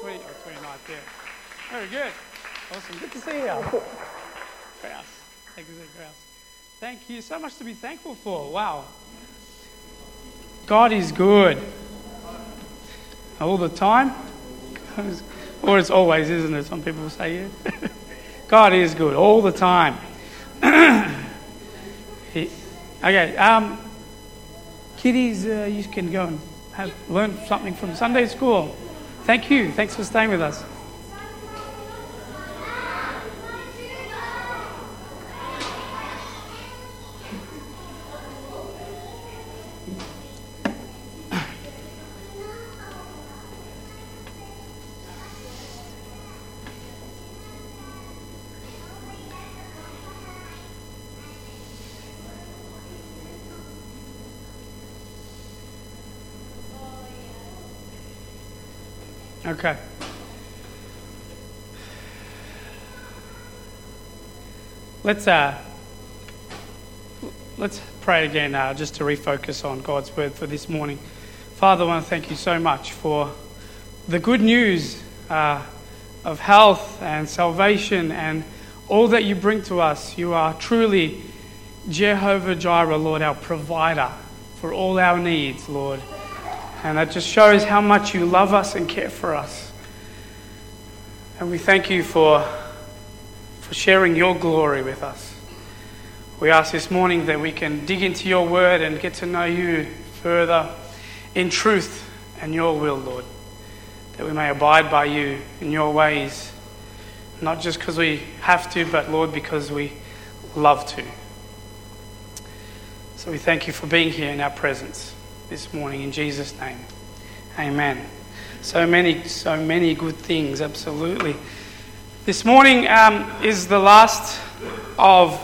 20 or 29th, there. Very good. Awesome. Good to see you. Kraus. Thank you. Thank you. So much to be thankful for. Wow. God is good. All the time. Or it's always, isn't it? Some people say, yeah. God is good all the time. okay. Um, kiddies, uh, you can go and have learned something from Sunday school. Thank you. Thanks for staying with us. Okay. Let's uh, let's pray again uh, just to refocus on God's word for this morning. Father, I want to thank you so much for the good news uh, of health and salvation and all that you bring to us. You are truly Jehovah Jireh, Lord, our provider for all our needs, Lord. And that just shows how much you love us and care for us. And we thank you for, for sharing your glory with us. We ask this morning that we can dig into your word and get to know you further in truth and your will, Lord. That we may abide by you in your ways, not just because we have to, but, Lord, because we love to. So we thank you for being here in our presence this morning in Jesus' name. Amen. So many, so many good things, absolutely. This morning um, is the last of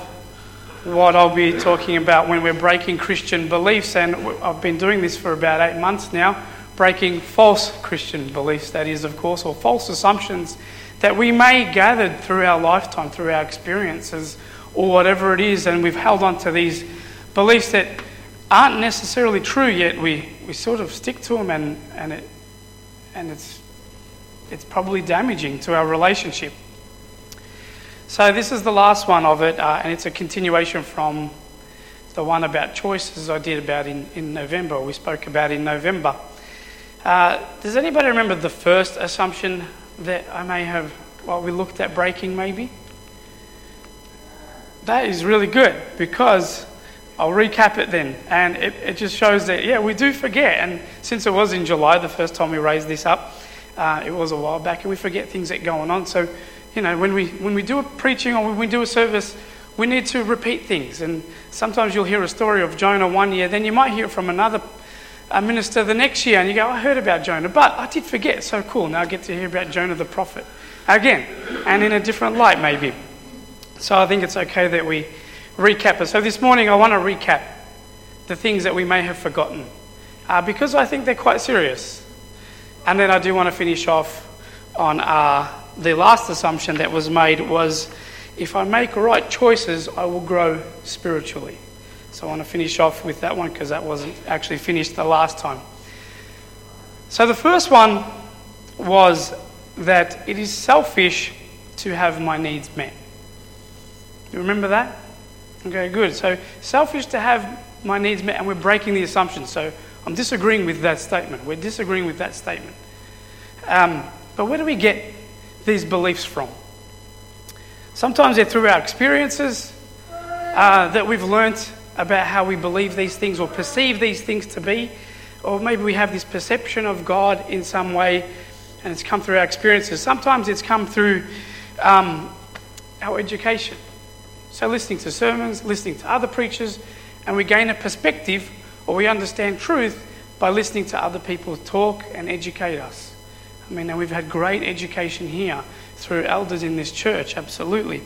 what I'll be talking about when we're breaking Christian beliefs, and I've been doing this for about eight months now, breaking false Christian beliefs, that is, of course, or false assumptions that we may gathered through our lifetime, through our experiences, or whatever it is, and we've held on to these beliefs that aren't necessarily true, yet we, we sort of stick to them and, and, it, and it's, it's probably damaging to our relationship. So, this is the last one of it, uh, and it's a continuation from the one about choices I did about in, in November, we spoke about in November. Uh, does anybody remember the first assumption that I may have, well, we looked at breaking maybe? That is really good because I'll recap it then. And it, it just shows that, yeah, we do forget. And since it was in July, the first time we raised this up, uh, it was a while back, and we forget things that go on. So, you know, when we, when we do a preaching or when we do a service, we need to repeat things. And sometimes you'll hear a story of Jonah one year, then you might hear it from another a minister the next year, and you go, I heard about Jonah, but I did forget. So cool. Now I get to hear about Jonah the prophet again, and in a different light, maybe. So I think it's okay that we recap it. So this morning I want to recap the things that we may have forgotten uh, because I think they're quite serious. And then I do want to finish off on uh, the last assumption that was made was if I make right choices, I will grow spiritually. So I want to finish off with that one because that wasn't actually finished the last time. So the first one was that it is selfish to have my needs met. You remember that? Okay, good. So selfish to have my needs met, and we're breaking the assumption. So I'm disagreeing with that statement. We're disagreeing with that statement. Um, but where do we get these beliefs from? Sometimes they're through our experiences uh, that we've learnt about how we believe these things or perceive these things to be. Or maybe we have this perception of God in some way and it's come through our experiences. Sometimes it's come through um, our education. So, listening to sermons, listening to other preachers, and we gain a perspective or we understand truth by listening to other people talk and educate us. I mean, we've had great education here through elders in this church, absolutely.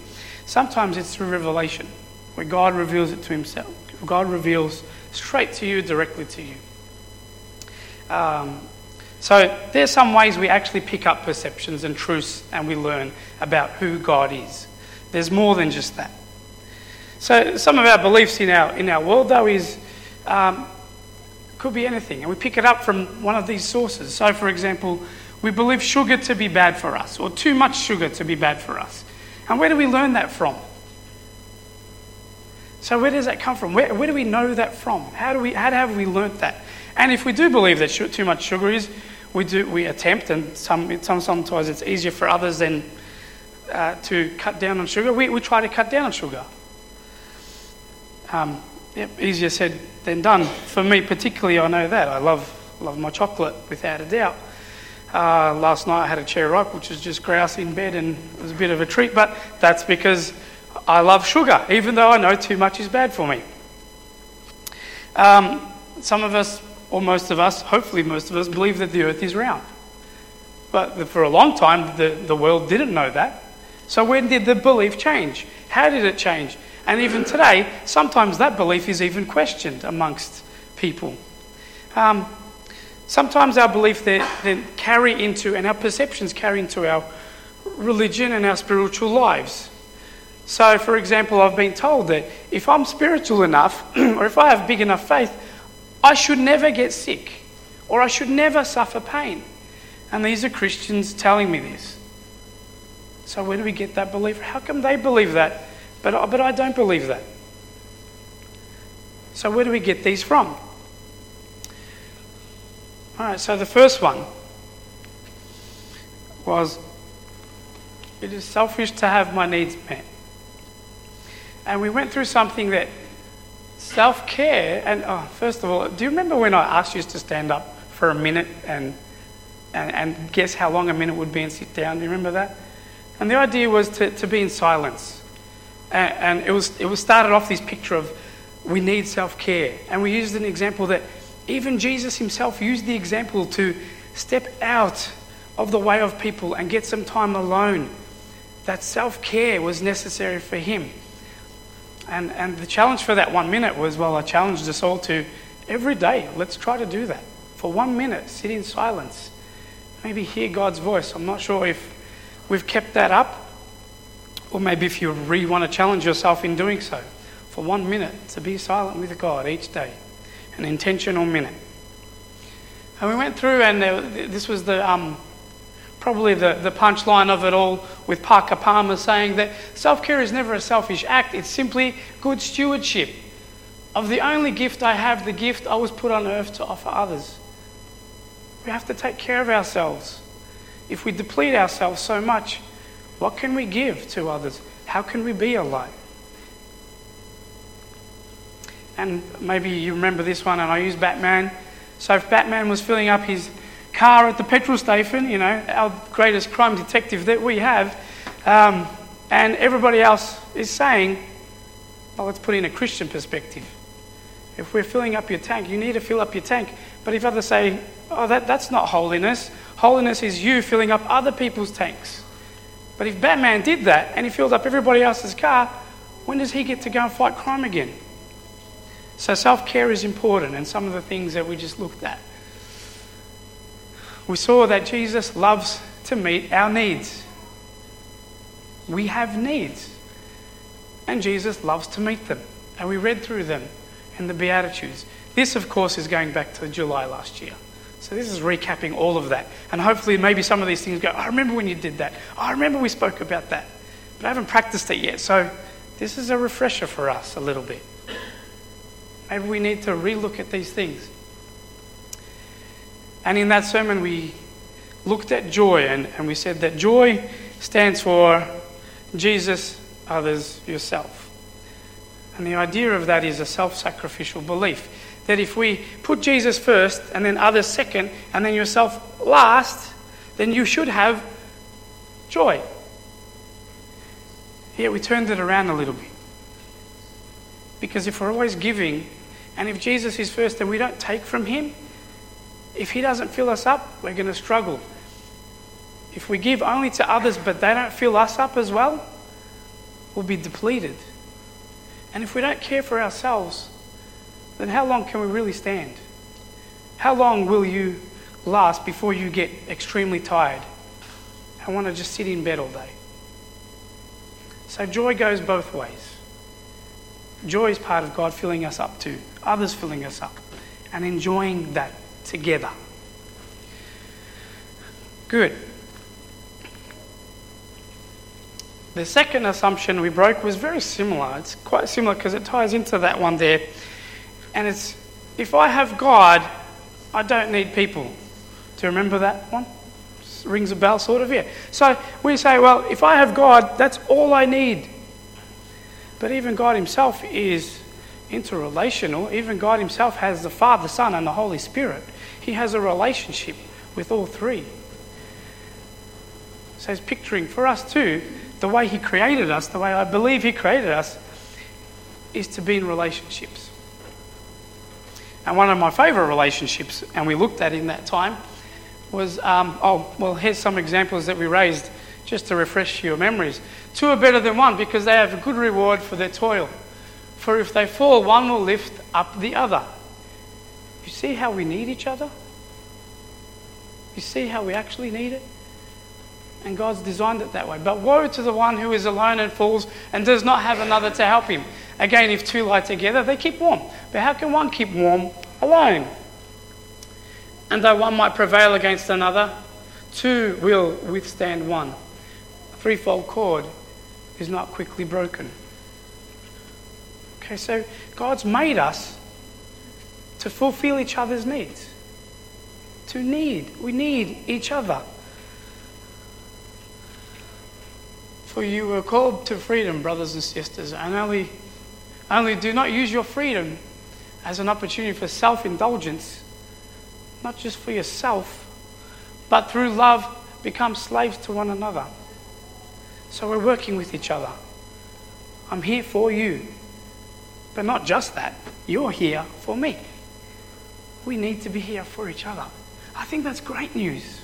Sometimes it's through revelation, where God reveals it to Himself. God reveals straight to you, directly to you. Um, so there's some ways we actually pick up perceptions and truths and we learn about who God is. There's more than just that. So some of our beliefs in our in our world, though, is um, could be anything, and we pick it up from one of these sources. So, for example, We believe sugar to be bad for us, or too much sugar to be bad for us. And where do we learn that from? So, where does that come from? Where, where do we know that from? How, do we, how have we learnt that? And if we do believe that too much sugar is, we, do, we attempt, and some, some, sometimes it's easier for others than uh, to cut down on sugar. We, we try to cut down on sugar. Um, easier said than done. For me, particularly, I know that. I love, love my chocolate without a doubt. Uh, last night I had a cherry ripe, which was just grouse in bed, and it was a bit of a treat, but that's because I love sugar, even though I know too much is bad for me. Um, some of us, or most of us, hopefully most of us, believe that the earth is round. But for a long time, the, the world didn't know that. So when did the belief change? How did it change? And even today, sometimes that belief is even questioned amongst people. Um, sometimes our belief then carry into, and our perceptions carry into our religion and our spiritual lives. So, for example, I've been told that if I'm spiritual enough, or if I have big enough faith, I should never get sick, or I should never suffer pain. And these are Christians telling me this. So, where do we get that belief? How come they believe that, but, but I don't believe that? So, where do we get these from? All right, so the first one was it is selfish to have my needs met and we went through something that self care. And oh, first of all, do you remember when I asked you to stand up for a minute and, and, and guess how long a minute would be and sit down? Do you remember that? And the idea was to, to be in silence. And, and it, was, it was started off this picture of we need self care. And we used an example that even Jesus himself used the example to step out of the way of people and get some time alone. That self care was necessary for him. And, and the challenge for that one minute was well, I challenged us all to every day, let's try to do that. For one minute, sit in silence. Maybe hear God's voice. I'm not sure if we've kept that up, or maybe if you really want to challenge yourself in doing so. For one minute, to be silent with God each day, an intentional minute. And we went through, and this was the um, probably the, the punchline of it all with Parker Palmer saying that self care is never a selfish act, it's simply good stewardship of the only gift I have, the gift I was put on earth to offer others. We have to take care of ourselves. If we deplete ourselves so much, what can we give to others? How can we be a light? And maybe you remember this one, and I use Batman. So if Batman was filling up his car at the petrol station, you know, our greatest crime detective that we have, um, and everybody else is saying, well, let's put in a Christian perspective. If we're filling up your tank, you need to fill up your tank. But if others say, oh, that, that's not holiness, holiness is you filling up other people's tanks. But if Batman did that and he filled up everybody else's car, when does he get to go and fight crime again? So self care is important, and some of the things that we just looked at we saw that Jesus loves to meet our needs. We have needs, and Jesus loves to meet them. And we read through them in the Beatitudes. This, of course, is going back to July last year. So this is recapping all of that. And hopefully, maybe some of these things go, I remember when you did that. I remember we spoke about that. But I haven't practiced it yet. So this is a refresher for us a little bit. Maybe we need to relook at these things. And in that sermon, we looked at joy and, and we said that joy stands for Jesus, others, yourself. And the idea of that is a self sacrificial belief. That if we put Jesus first and then others second and then yourself last, then you should have joy. Yet we turned it around a little bit. Because if we're always giving, and if Jesus is first and we don't take from him, if He doesn't fill us up, we're going to struggle. If we give only to others but they don't fill us up as well, we'll be depleted. And if we don't care for ourselves, then how long can we really stand? How long will you last before you get extremely tired? I want to just sit in bed all day. So joy goes both ways. Joy is part of God filling us up too, others filling us up, and enjoying that together. Good. The second assumption we broke was very similar. It's quite similar because it ties into that one there. And it's if I have God, I don't need people. Do you remember that one? Rings a bell, sort of, yeah. So we say, well, if I have God, that's all I need. But even God Himself is interrelational. Even God Himself has the Father, Son, and the Holy Spirit. He has a relationship with all three. So He's picturing for us too, the way He created us, the way I believe He created us, is to be in relationships. And one of my favourite relationships, and we looked at in that time, was um, oh, well, here's some examples that we raised just to refresh your memories. Two are better than one because they have a good reward for their toil. For if they fall, one will lift up the other. You see how we need each other? You see how we actually need it? And God's designed it that way. But woe to the one who is alone and falls and does not have another to help him. Again, if two lie together, they keep warm. But how can one keep warm alone? And though one might prevail against another, two will withstand one. A threefold cord is not quickly broken. Okay, so God's made us to fulfill each other's needs. To need. We need each other. For you were called to freedom, brothers and sisters, and only, only do not use your freedom as an opportunity for self indulgence not just for yourself, but through love become slaves to one another. So we're working with each other. I'm here for you. But not just that, you're here for me. We need to be here for each other. I think that's great news.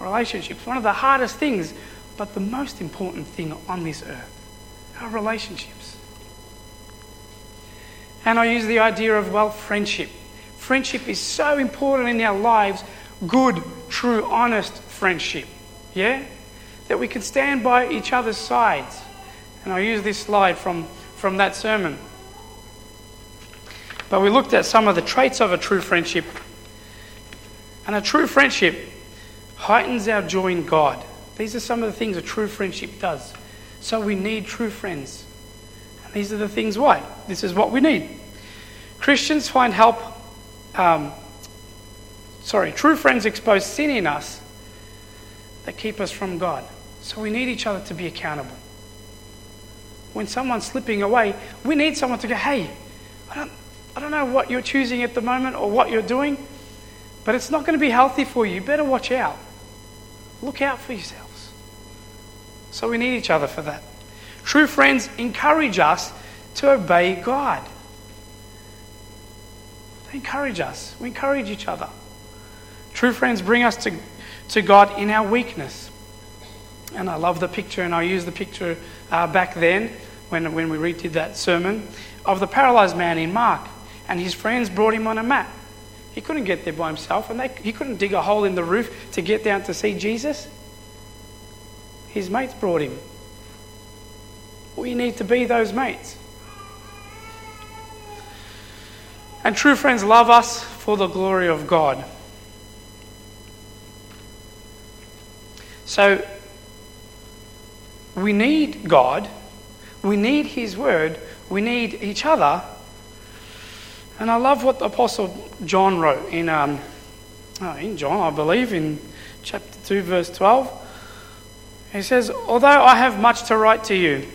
Relationships, one of the hardest things, but the most important thing on this earth. Our relationships. And I use the idea of, well, friendship. Friendship is so important in our lives. Good, true, honest friendship. Yeah? That we can stand by each other's sides. And I use this slide from, from that sermon. But we looked at some of the traits of a true friendship. And a true friendship heightens our joy in God. These are some of the things a true friendship does. So we need true friends. And these are the things why. This is what we need. Christians find help um, sorry, true friends expose sin in us that keep us from God. So we need each other to be accountable. When someone's slipping away, we need someone to go, hey, I don't, I don't know what you're choosing at the moment or what you're doing, but it's not going to be healthy for you. You better watch out. Look out for yourselves. So we need each other for that. True friends encourage us to obey God They encourage us. We encourage each other. True friends bring us to, to God in our weakness. And I love the picture, and I used the picture uh, back then when, when we redid that sermon of the paralyzed man in Mark. And his friends brought him on a mat. He couldn't get there by himself, and they, he couldn't dig a hole in the roof to get down to see Jesus. His mates brought him. We need to be those mates. And true friends love us for the glory of God. So, we need God, we need His Word, we need each other. And I love what the Apostle John wrote in, um, oh, in John, I believe, in chapter 2, verse 12. He says, Although I have much to write to you,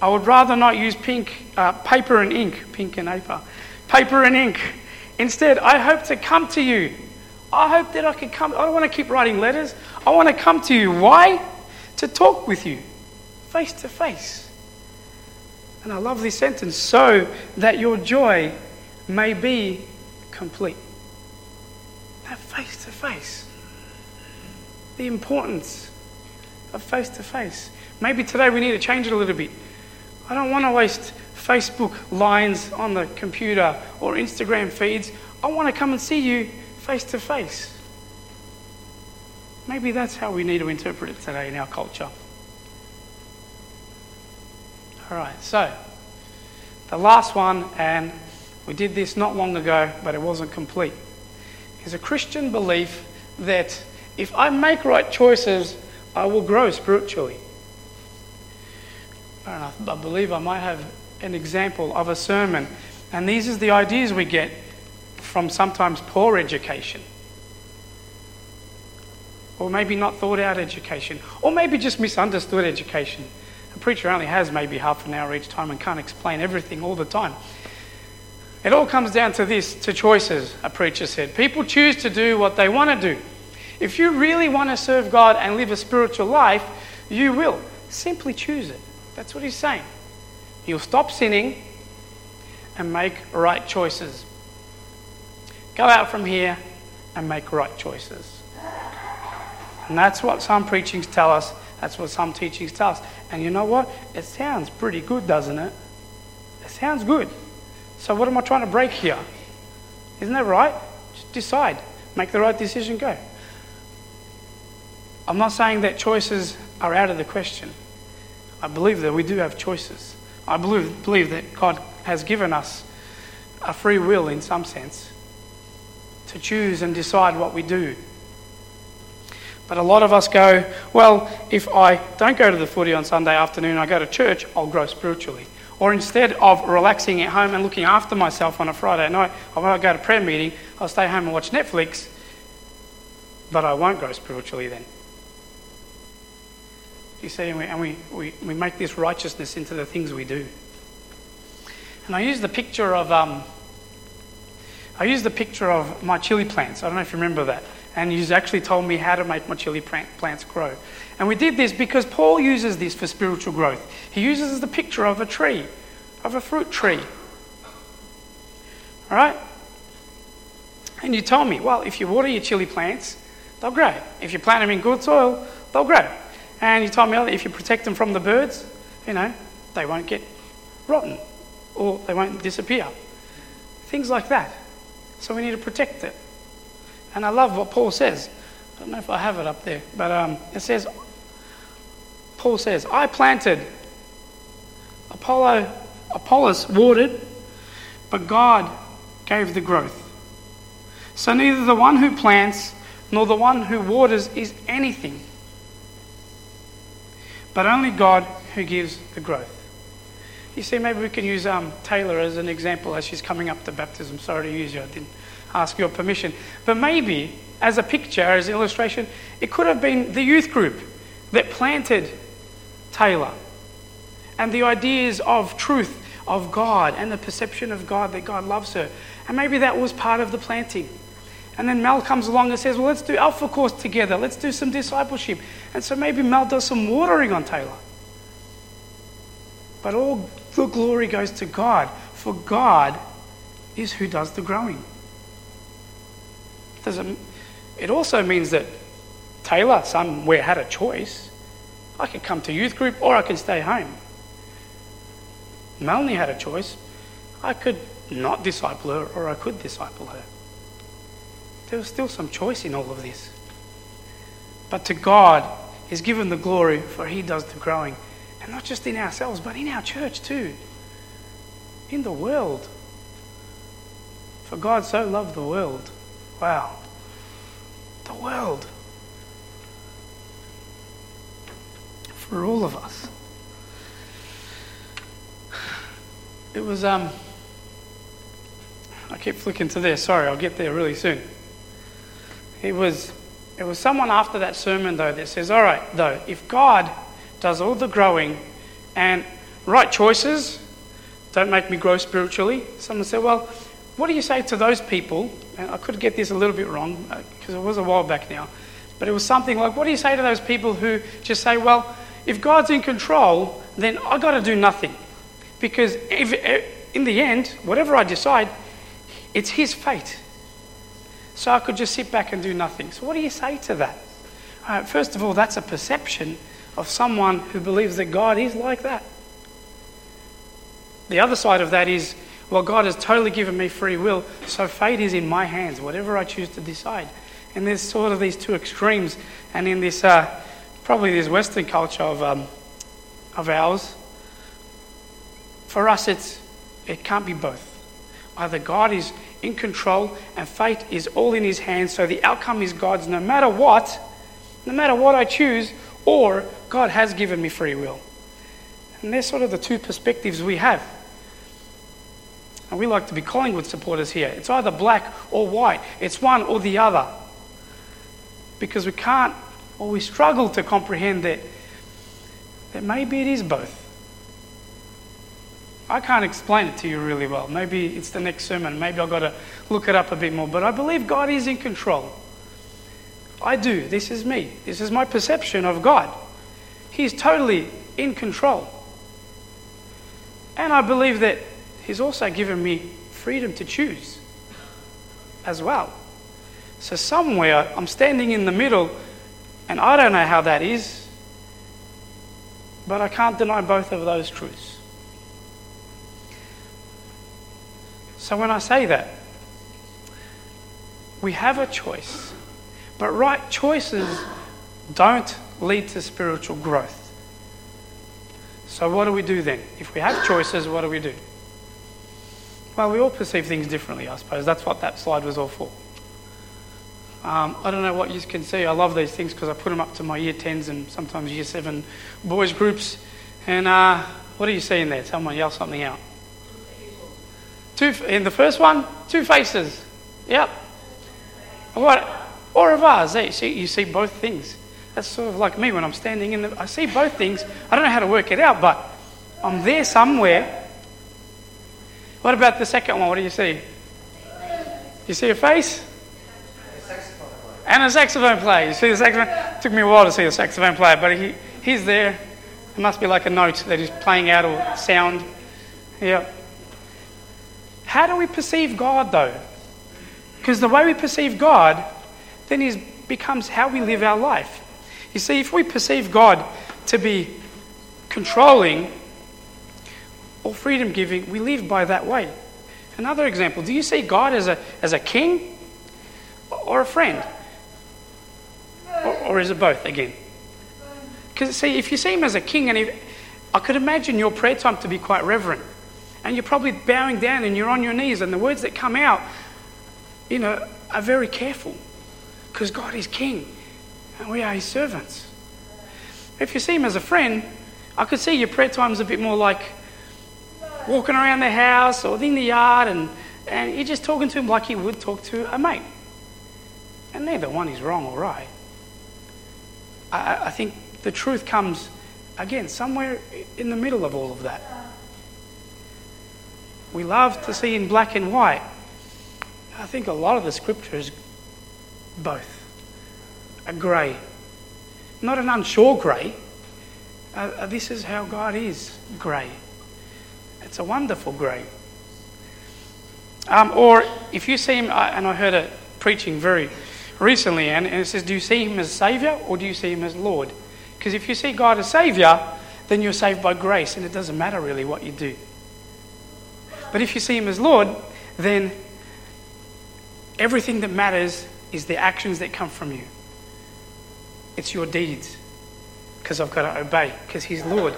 I would rather not use pink, uh, paper and ink, pink and paper, paper and ink. Instead, I hope to come to you. I hope that I can come. I don't want to keep writing letters. I want to come to you. Why? To talk with you, face to face. And I love this sentence so that your joy may be complete. That face to face. The importance of face to face. Maybe today we need to change it a little bit. I don't want to waste Facebook lines on the computer or Instagram feeds. I want to come and see you face to face. Maybe that's how we need to interpret it today in our culture. All right, so the last one, and we did this not long ago, but it wasn't complete, is a Christian belief that if I make right choices, I will grow spiritually. I, believe I might have an example of a sermon. And these are the ideas we get from sometimes poor education. Or maybe not thought out education. Or maybe just misunderstood education. A preacher only has maybe half an hour each time and can't explain everything all the time. It all comes down to this to choices, a preacher said. People choose to do what they want to do. If you really want to serve God and live a spiritual life, you will. Simply choose it. That's what he's saying. You'll stop sinning and make right choices. Go out from here and make right choices. And that's what some preachings tell us. That's what some teachings tell us. And you know what? It sounds pretty good, doesn't it? It sounds good. So, what am I trying to break here? Isn't that right? Just decide. Make the right decision, go. I'm not saying that choices are out of the question. I believe that we do have choices. I believe, believe that God has given us a free will in some sense to choose and decide what we do. But a lot of us go, well, if I don't go to the footy on Sunday afternoon, I go to church, I'll grow spiritually. Or instead of relaxing at home and looking after myself on a Friday night, I won't go to prayer meeting, I'll stay home and watch Netflix, but I won't grow spiritually then. You see, and, we, and we, we, we make this righteousness into the things we do. And I use the picture of, um, I use the picture of my chili plants. I don't know if you remember that. And he's actually told me how to make my chili plants grow. And we did this because Paul uses this for spiritual growth. He uses the picture of a tree, of a fruit tree. All right? And you told me, well, if you water your chili plants, they'll grow. If you plant them in good soil, they'll grow. And you told me if you protect them from the birds, you know, they won't get rotten or they won't disappear. Things like that. So we need to protect it. And I love what Paul says. I don't know if I have it up there, but um, it says, Paul says, I planted, Apollo, Apollos watered, but God gave the growth. So neither the one who plants nor the one who waters is anything, but only God who gives the growth. You see, maybe we can use um, Taylor as an example as she's coming up to baptism. Sorry to use you, I didn't ask your permission. But maybe, as a picture, as an illustration, it could have been the youth group that planted Taylor and the ideas of truth of God and the perception of God that God loves her. And maybe that was part of the planting. And then Mel comes along and says, Well, let's do Alpha Course together. Let's do some discipleship. And so maybe Mel does some watering on Taylor. But all the glory goes to God, for God is who does the growing. Doesn't, it also means that Taylor somewhere had a choice. I could come to youth group or I could stay home. Melanie had a choice. I could not disciple her or I could disciple her. There was still some choice in all of this. But to God is given the glory, for He does the growing. And not just in ourselves, but in our church too. In the world. For God so loved the world. Wow. The world. For all of us. It was, um, I keep flicking to there. Sorry, I'll get there really soon. It was, it was someone after that sermon, though, that says, All right, though, if God does all the growing, and right choices don't make me grow spiritually. Someone said, Well, what do you say to those people? And I could get this a little bit wrong because uh, it was a while back now. But it was something like, What do you say to those people who just say, Well, if God's in control, then i got to do nothing. Because if, uh, in the end, whatever I decide, it's His fate. So I could just sit back and do nothing. So, what do you say to that? Uh, first of all, that's a perception of someone who believes that God is like that. The other side of that is, well, God has totally given me free will, so fate is in my hands, whatever I choose to decide. And there's sort of these two extremes. And in this, uh, probably this Western culture of, um, of ours, for us, it's, it can't be both. Either God is in control, and fate is all in His hands, so the outcome is God's no matter what, no matter what I choose, or God has given me free will. And they're sort of the two perspectives we have. And we like to be Collingwood supporters here. It's either black or white, it's one or the other. Because we can't, or we struggle to comprehend that, that maybe it is both. I can't explain it to you really well. Maybe it's the next sermon. Maybe I've got to look it up a bit more. But I believe God is in control. I do. This is me. This is my perception of God. He's totally in control. And I believe that He's also given me freedom to choose as well. So, somewhere I'm standing in the middle, and I don't know how that is, but I can't deny both of those truths. So when I say that, we have a choice, but right choices don't lead to spiritual growth. So what do we do then? If we have choices, what do we do? Well, we all perceive things differently, I suppose. That's what that slide was all for. Um, I don't know what you can see. I love these things because I put them up to my year 10s and sometimes year 7 boys groups. And uh, what do you see in there? Someone yell something out. Two, in the first one, two faces. Yep. What? Or a vase. Eh? You see, you see both things. That's sort of like me when I'm standing in the. I see both things. I don't know how to work it out, but I'm there somewhere. What about the second one? What do you see? You see a face? And a saxophone player. You see the saxophone? It took me a while to see the saxophone player, but he, he's there. It must be like a note that he's playing out or sound. Yeah. How do we perceive God, though? Because the way we perceive God then is, becomes how we live our life. You see, if we perceive God to be controlling or freedom giving, we live by that way. Another example do you see God as a, as a king or a friend? Or, or is it both again? Because, see, if you see him as a king, and if, I could imagine your prayer time to be quite reverent and you're probably bowing down and you're on your knees, and the words that come out, you know, are very careful because God is King and we are His servants. If you see Him as a friend, I could see your prayer times a bit more like walking around the house or in the yard, and, and you're just talking to Him like you would talk to a mate. And neither one is wrong or right. I, I think the truth comes, again, somewhere in the middle of all of that. We love to see in black and white. I think a lot of the scripture is both a grey, not an unsure grey. Uh, uh, this is how God is grey. It's a wonderful grey. Um, or if you see him, and I heard a preaching very recently, and, and it says, Do you see him as Saviour or do you see him as Lord? Because if you see God as Saviour, then you're saved by grace, and it doesn't matter really what you do. But if you see Him as Lord, then everything that matters is the actions that come from you. It's your deeds, because I've got to obey, because He's Lord.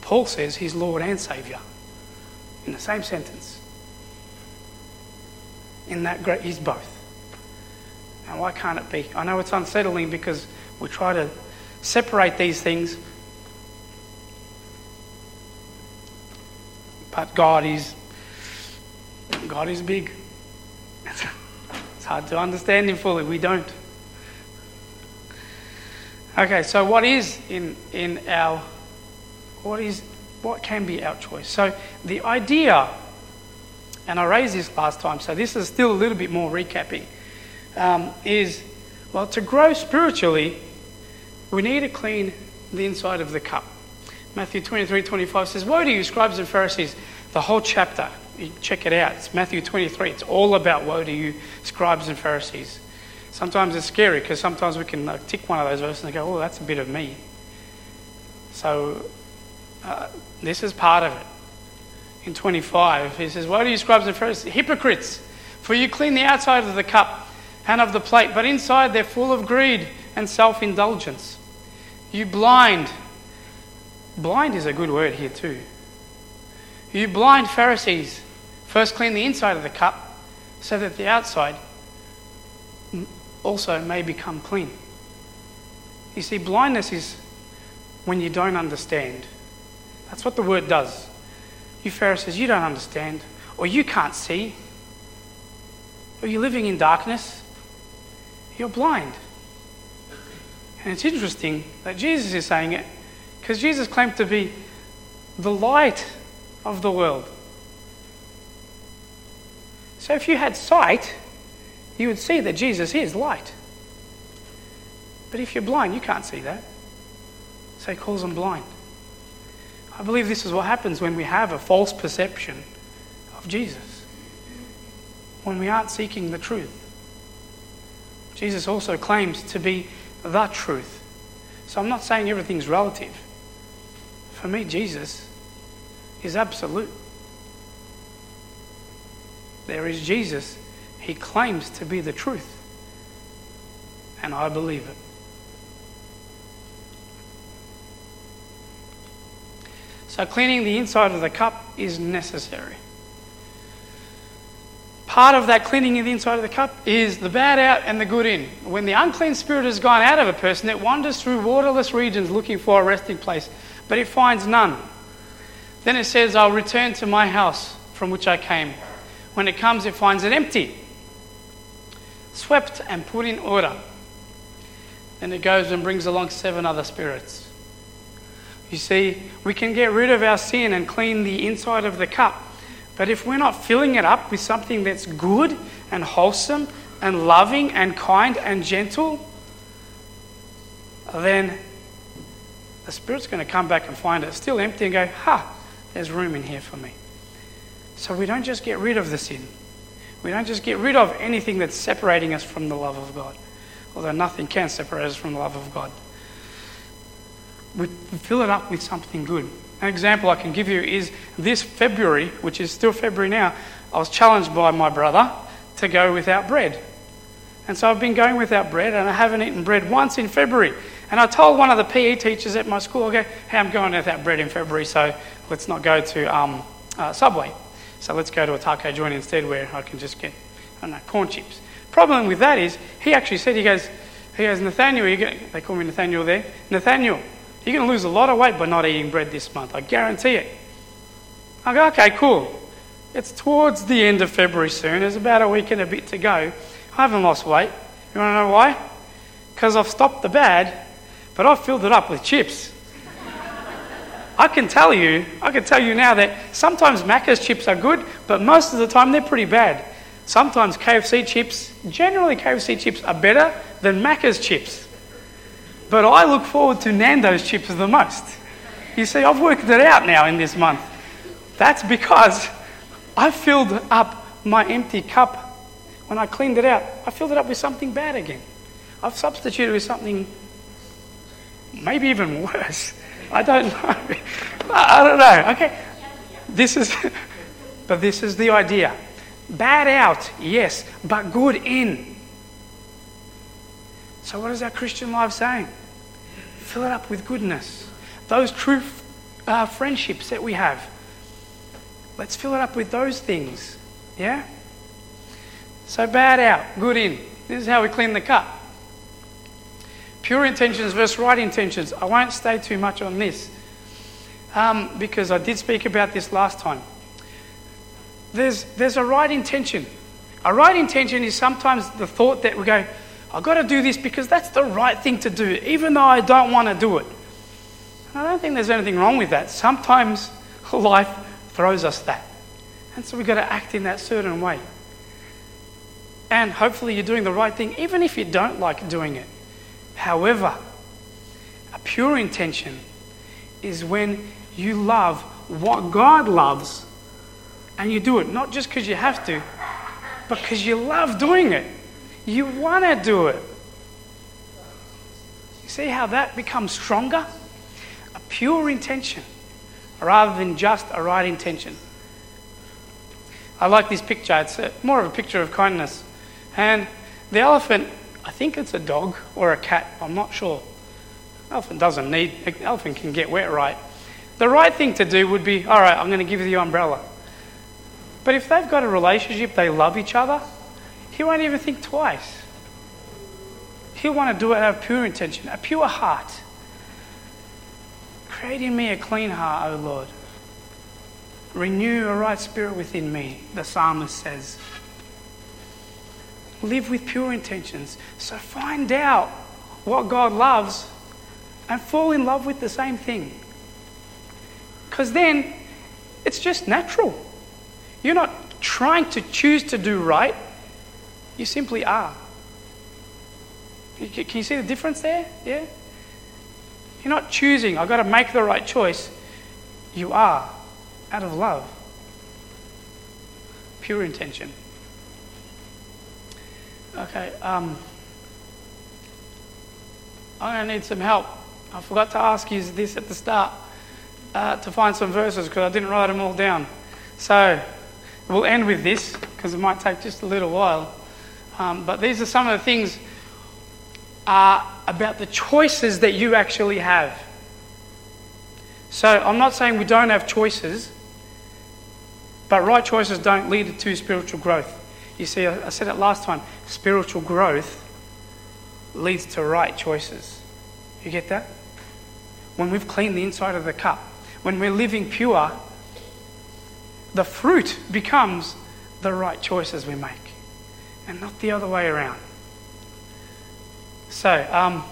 Paul says He's Lord and Saviour in the same sentence. In that great, He's both. And why can't it be? I know it's unsettling because we try to separate these things But God is God is big. It's hard to understand him fully. We don't. Okay, so what is in in our what is what can be our choice? So the idea, and I raised this last time, so this is still a little bit more recapping, um, is well to grow spiritually, we need to clean the inside of the cup. Matthew 23 25 says, Woe to you, scribes and Pharisees! The whole chapter, check it out. It's Matthew 23. It's all about woe to you, scribes and Pharisees. Sometimes it's scary because sometimes we can uh, tick one of those verses and go, Oh, that's a bit of me. So uh, this is part of it. In 25, he says, Woe to you, scribes and Pharisees, hypocrites! For you clean the outside of the cup and of the plate, but inside they're full of greed and self indulgence. You blind Blind is a good word here, too. You blind Pharisees, First, clean the inside of the cup so that the outside also may become clean. You see, blindness is when you don't understand. That's what the word does. You Pharisees, you don't understand, or you can't see, or you're living in darkness. You're blind. And it's interesting that Jesus is saying it because Jesus claimed to be the light of the world. So if you had sight, you would see that Jesus is light. But if you're blind, you can't see that. So he calls them blind. I believe this is what happens when we have a false perception of Jesus, when we aren't seeking the truth. Jesus also claims to be the truth. So I'm not saying everything's relative. For me, Jesus is absolute. There is Jesus. He claims to be the truth. And I believe it. So, cleaning the inside of the cup is necessary. Part of that cleaning of the inside of the cup is the bad out and the good in. When the unclean spirit has gone out of a person, it wanders through waterless regions looking for a resting place, but it finds none. Then it says, I'll return to my house from which I came. When it comes, it finds it empty, swept and put in order. Then it goes and brings along seven other spirits. You see, we can get rid of our sin and clean the inside of the cup. But if we're not filling it up with something that's good and wholesome and loving and kind and gentle, then the Spirit's going to come back and find it still empty and go, ha, there's room in here for me. So we don't just get rid of the sin. We don't just get rid of anything that's separating us from the love of God, although nothing can separate us from the love of God we fill it up with something good. An example I can give you is this February, which is still February now, I was challenged by my brother to go without bread. And so I've been going without bread, and I haven't eaten bread once in February. And I told one of the PE teachers at my school, I go, hey, I'm going without bread in February, so let's not go to um, uh, Subway. So let's go to a taco joint instead where I can just get, I don't know, corn chips. Problem with that is, he actually said, he goes, he goes, Nathaniel, they call me Nathaniel there, Nathaniel, you're going to lose a lot of weight by not eating bread this month. I guarantee it. I go, okay, cool. It's towards the end of February soon. There's about a week and a bit to go. I haven't lost weight. You want to know why? Because I've stopped the bad, but I've filled it up with chips. I can tell you, I can tell you now that sometimes Macca's chips are good, but most of the time they're pretty bad. Sometimes KFC chips, generally KFC chips are better than Macca's chips. But I look forward to Nando's chips the most. You see, I've worked it out now in this month. That's because I filled up my empty cup. When I cleaned it out, I filled it up with something bad again. I've substituted with something maybe even worse. I don't know. I don't know. Okay. This is, but this is the idea. Bad out, yes, but good in. So, what is our Christian life saying? Fill it up with goodness. Those true uh, friendships that we have. Let's fill it up with those things. Yeah? So bad out, good in. This is how we clean the cup. Pure intentions versus right intentions. I won't stay too much on this um, because I did speak about this last time. There's, there's a right intention. A right intention is sometimes the thought that we go, I've got to do this because that's the right thing to do, even though I don't want to do it. And I don't think there's anything wrong with that. Sometimes life throws us that. And so we've got to act in that certain way. And hopefully you're doing the right thing, even if you don't like doing it. However, a pure intention is when you love what God loves and you do it, not just because you have to, but because you love doing it. You want to do it. You see how that becomes stronger? A pure intention rather than just a right intention. I like this picture. It's more of a picture of kindness. And the elephant, I think it's a dog or a cat, I'm not sure. Elephant doesn't need, elephant can get wet right. The right thing to do would be, all right, I'm going to give you the umbrella. But if they've got a relationship, they love each other, he won't even think twice. He'll want to do it out of pure intention, a pure heart. Create in me a clean heart, O Lord. Renew a right spirit within me, the psalmist says. Live with pure intentions. So find out what God loves and fall in love with the same thing. Because then it's just natural. You're not trying to choose to do right, you simply are. Can you see the difference there? Yeah? You're not choosing, I've got to make the right choice. You are out of love, pure intention. Okay, um, I'm going to need some help. I forgot to ask you this at the start uh, to find some verses because I didn't write them all down. So we'll end with this because it might take just a little while. Um, but these are some of the things uh, about the choices that you actually have. So I'm not saying we don't have choices, but right choices don't lead to spiritual growth. You see, I said it last time spiritual growth leads to right choices. You get that? When we've cleaned the inside of the cup, when we're living pure, the fruit becomes the right choices we make and not the other way around. So, um,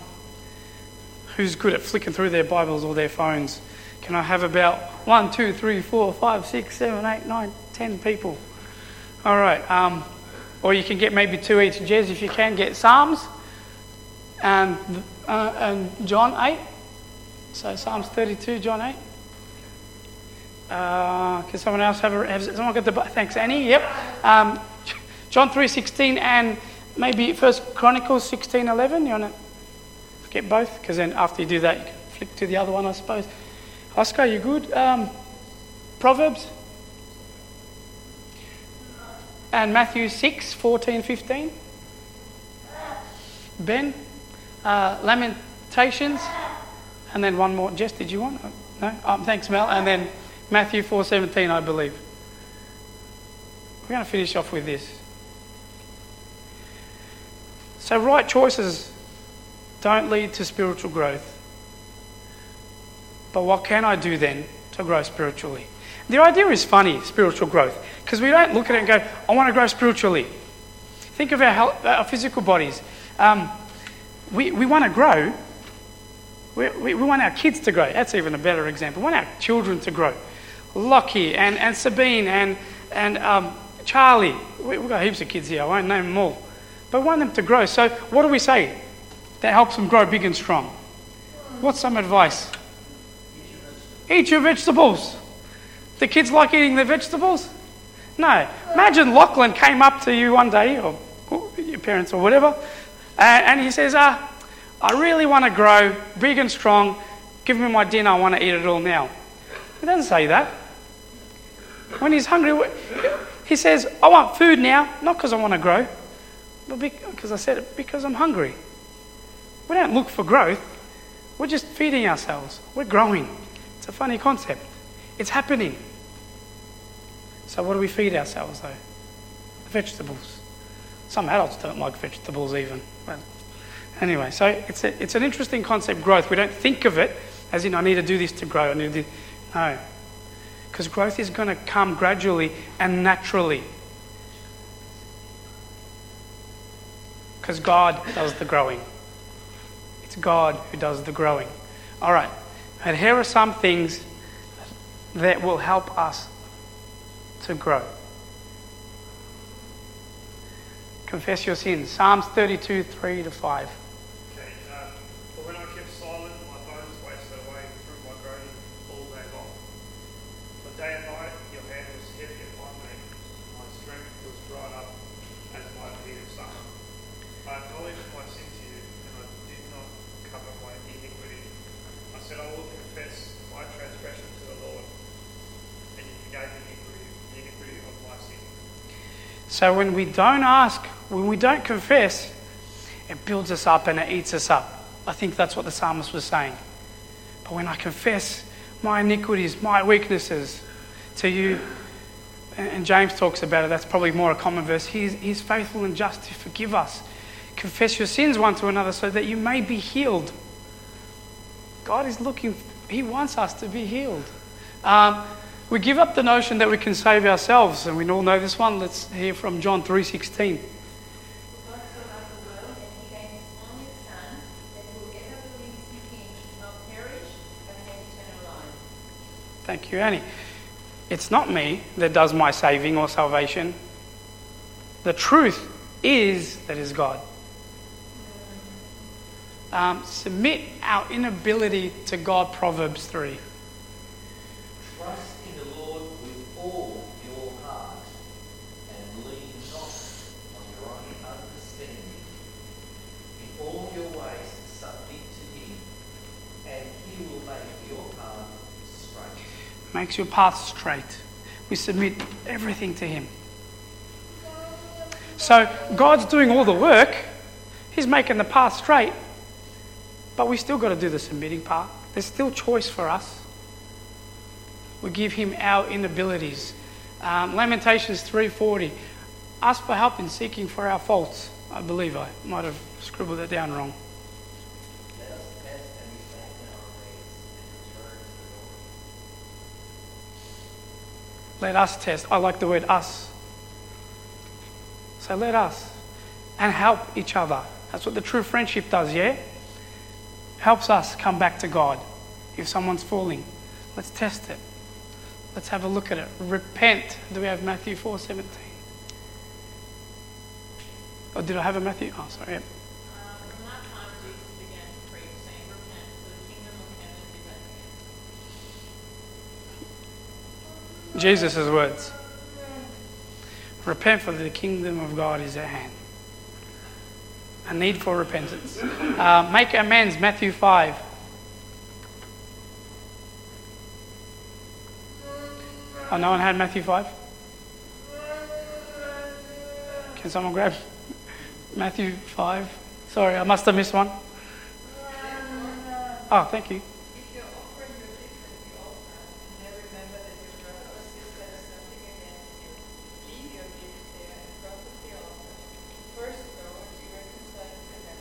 who's good at flicking through their Bibles or their phones? Can I have about one, two, three, four, five, six, seven, eight, nine, ten people? All right. Um, or you can get maybe two each. Jez, if you can, get Psalms and, uh, and John 8. So Psalms 32, John 8. Uh, can someone else have a, someone got the, thanks Annie, yep. Um, John 3.16 and maybe First Chronicles 16.11. You want to get both? Because then after you do that, you can flick to the other one, I suppose. Oscar, you good? Um, Proverbs? And Matthew 6, 14, 15. Ben? Uh, Lamentations? And then one more. Jess, did you want? No? Um, thanks, Mel. And then Matthew 4, 17, I believe. We're going to finish off with this. So, right choices don't lead to spiritual growth. But what can I do then to grow spiritually? The idea is funny, spiritual growth, because we don't look at it and go, I want to grow spiritually. Think of our, health, our physical bodies. Um, we, we want to grow. We, we, we, want our kids to grow. That's even a better example. We want our children to grow. Lockie and, and Sabine and, and um, Charlie. We, have got heaps of kids here. I won't name them all. But we want them to grow. So, what do we say that helps them grow big and strong? What's some advice? Eat your vegetables. The kids like eating their vegetables? No. Imagine Lachlan came up to you one day, or, your parents or whatever, and, he says, ah, I really want to grow big and strong. Give me my dinner. I want to eat it all now. He doesn't say that. When he's hungry, he says, I want food now, not because I want to grow, but because I said it, because I'm hungry. We don't look for growth, we're just feeding ourselves. We're growing. It's a funny concept. It's happening. So, what do we feed ourselves, though? Vegetables. Some adults don't like vegetables, even. But anyway, so it's, a, it's an interesting concept, growth. We don't think of it as in, I need to do this to grow. I need to do... No. Because growth is going to come gradually and naturally. Because God does the growing. It's God who does the growing. All right. And here are some things that will help us to grow. Confess your sins. Psalms 32, 3 to 5. So when we don't ask, when we don't confess, it builds us up and it eats us up. I think that's what the psalmist was saying. But when I confess my iniquities, my weaknesses to you, and, James talks about it, that's probably more a common verse. He's, he's faithful and just to forgive us. Confess your sins one to another so that you may be healed. God is looking, He wants us to be healed. Um, we give up the notion that we can save ourselves, and we all know this one. Let's hear from John 3:16. God so loved the world that he gave his only Son, that whoever believes in him should not perish, but have eternal life. Thank you, Annie. It's not me that does my saving or salvation. The truth is that is God. Um, submit our inability to God, Proverbs 3. Trust in the Lord with all your heart and lean not on your own understanding. In all your ways submit to him, and he will make your path straight. Makes your path straight. We submit everything to Him. So God's doing all the work, He's making the path straight, but we still got to do the submitting part. There's still choice for us. We give Him our inabilities. Um, Lamentations 3:40. Ask for help in seeking for our faults. I believe I might have scribbled it down wrong. Let us test and examine our ways and return to the Lord. Let us test. I like the word us. So let us. And help each other. That's what the true friendship does, yeah? Helps us come back to God. If someone's falling, let's test it. Let's have a look at it. Repent. Do we have Matthew 4 17? Or did I have a Matthew? Oh, sorry. Yep. Uh, From that time, Jesus began to preach, saying, Repent, for the kingdom of heaven is at hand. Jesus' words. Repent, for the kingdom of God is at hand. A need for repentance. Uh, make amends, Matthew 5. Oh, no one had Matthew 5? Can someone grab Matthew 5? Sorry, I must have missed one. Oh, thank you. If you're offering your gift at the altar and there remember that your brother or sister has something against you, leave your gift there in front of the altar. First go and be reconciled to them,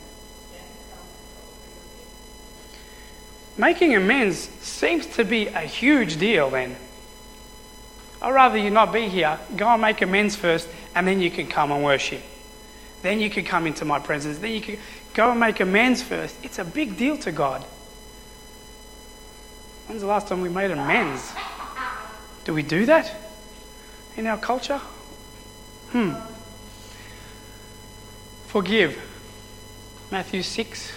then come and offer your gift. Making amends seems to be a huge deal then. I'd rather you not be here. Go and make amends first, and then you can come and worship. Then you can come into my presence. Then you can go and make amends first. It's a big deal to God. When's the last time we made amends? Do we do that in our culture? Hmm. Forgive. Matthew 6.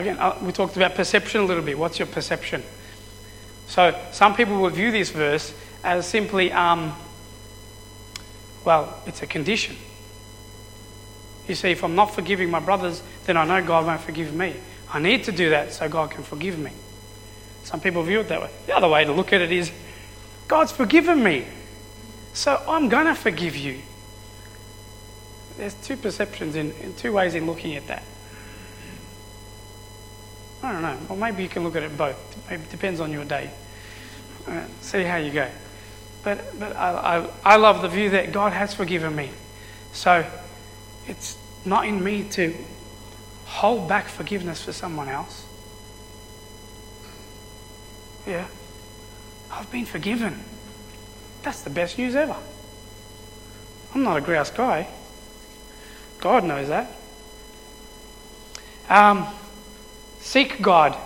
Again, uh, we talked about perception a little bit. What's your perception? So, some people will view this verse as simply, um, well, it's a condition. You see, if I'm not forgiving my brothers, then I know God won't forgive me. I need to do that so God can forgive me. Some people view it that way. The other way to look at it is God's forgiven me, so I'm going to forgive you. There's two perceptions in, in two ways in looking at that. I don't know. Well, maybe you can look at it both. It depends on your day. Uh, see how you go. But, but I, I, I love the view that God has forgiven me. So it's not in me to hold back forgiveness for someone else. Yeah. I've been forgiven. That's the best news ever. I'm not a grouse guy. God knows that. Um, seek God.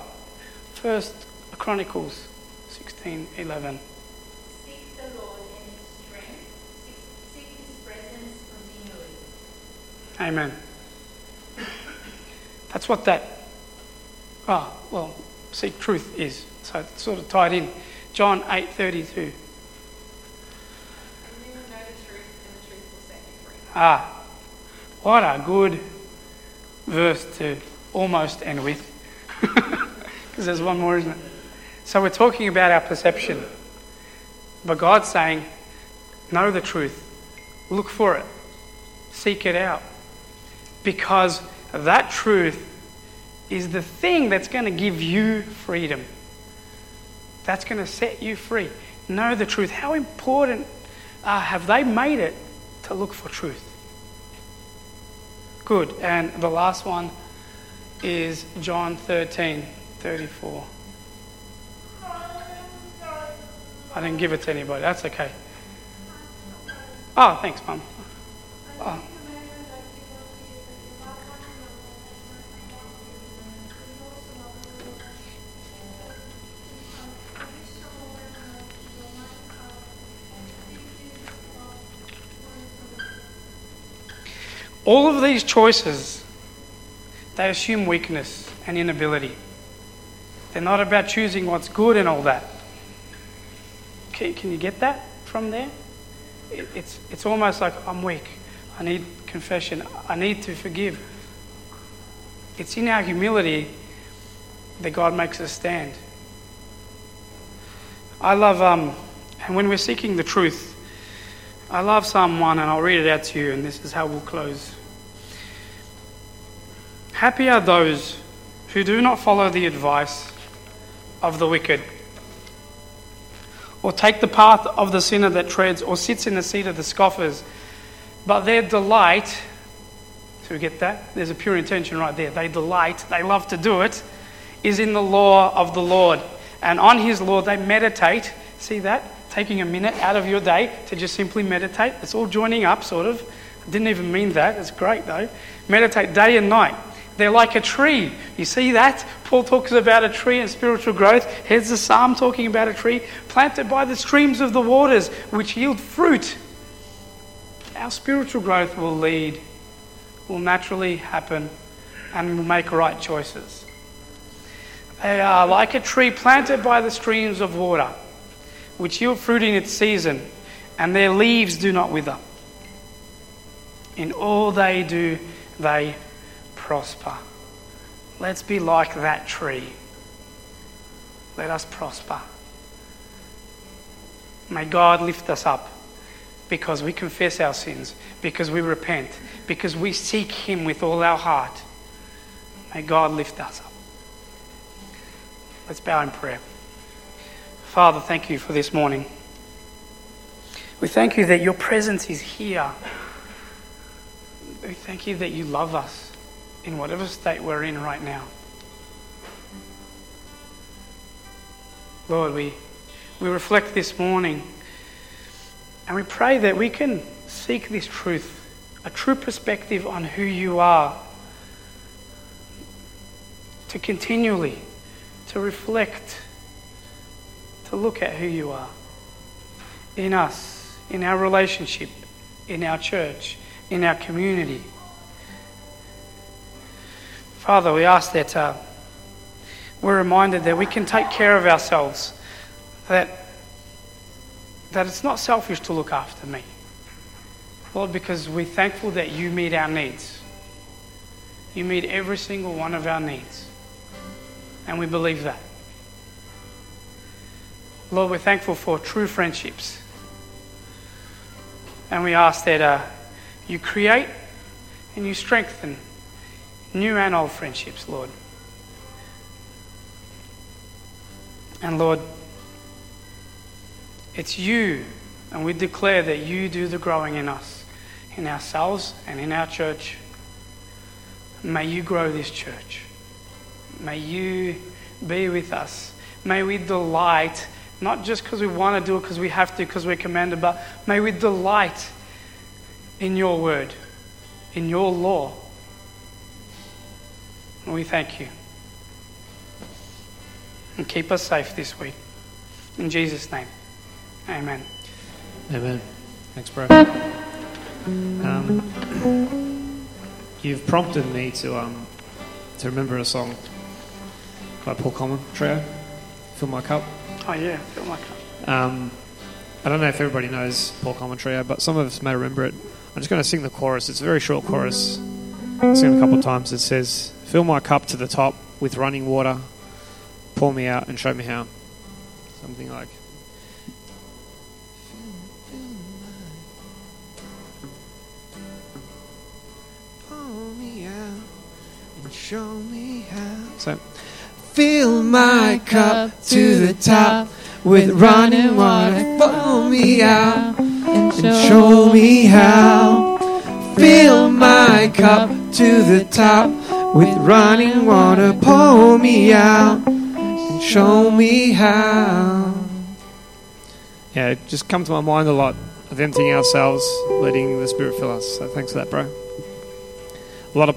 First Chronicles 16 11. Seek the Lord in his strength, seek, seek his presence continually. Amen. That's what that, ah, well, seek truth is. So it's sort of tied in. John 8.32. And you will know the truth, and the truth will set you free. Ah, what a good verse to almost end with. Because there's one more, isn't it? So we're talking about our perception. But God's saying, know the truth, look for it, seek it out. Because that truth is the thing that's going to give you freedom. That's going to set you free. Know the truth. How important uh, have they made it to look for truth? Good. And the last one is John 13 34. I didn't give it to anybody. That's okay. Oh, thanks, Mum. Oh. All of these choices, they assume weakness and inability. They're not about choosing what's good and all that. Can, can you get that from there? It, it's, it's almost like I'm weak. I need confession. I need to forgive. It's in our humility that God makes us stand. I love, um, and when we're seeking the truth, I love Psalm 1, and I'll read it out to you, and this is how we'll close. Happy are those who do not follow the advice of the wicked, or take the path of the sinner that treads, or sits in the seat of the scoffers, but their delight, so we get that? There's a pure intention right there. They delight, they love to do it, is in the law of the Lord. And on his law they meditate. See that? Taking a minute out of your day to just simply meditate. It's all joining up, sort of. I didn't even mean that. It's great, though. Meditate day and night. They're like a tree. You see that? Paul talks about a tree and spiritual growth. Here's the psalm talking about a tree planted by the streams of the waters, which yield fruit. Our spiritual growth will lead, will naturally happen, and we'll make right choices. They are like a tree planted by the streams of water, which yield fruit in its season, and their leaves do not wither. In all they do, they prosper. Let's be like that tree. Let us prosper. May God lift us up because we confess our sins, because we repent, because we seek Him with all our heart. May God lift us up. Let's bow in prayer. Father, thank you for this morning. We thank you that your presence is here. We thank you that you love us in whatever state we're in right now. Lord, we, we reflect this morning and we pray that we can seek this truth, a true perspective on who you are, to continually to reflect, to look at who you are in us, in our relationship, in our church, in our community. Father, we ask that uh, we're reminded that we can take care of ourselves, that, that it's not selfish to look after me. Lord, because we're thankful that you meet our needs. You meet every single one of our needs. And we believe that. Lord, we're thankful for true friendships. And we ask that uh, you create and you strengthen new and old friendships, Lord. And Lord, it's you, and we declare that you do the growing in us, in ourselves and in our church. May you grow this church. May you be with us. May we delight, not just because we want to do it because we have to, because we're commanded, but may we delight in your word, in your law. And we thank you. And keep us safe this week. In Jesus' name, amen. Amen. Thanks, bro. Um, you've prompted me to um, to remember a song by Paul Colman Trio, "Fill My Cup." Oh, yeah, fill my cup. Um, I don't know if everybody knows Paul Colman Trio, but some of us may remember it. I'm just going to sing the chorus. It's a very short chorus. I'll sing it a couple of times. It says, "Fill my cup to the top with running water. pour me out and show me how. Something like. Pour me out and show me how. So, fill my cup to the top with running water. Pour me out and and show me how. Fill my cup to the top with running water. Pour me out and show me how. Yeah, it just come to my mind a lot of emptying ourselves, letting the Spirit fill us. So thanks for that, bro.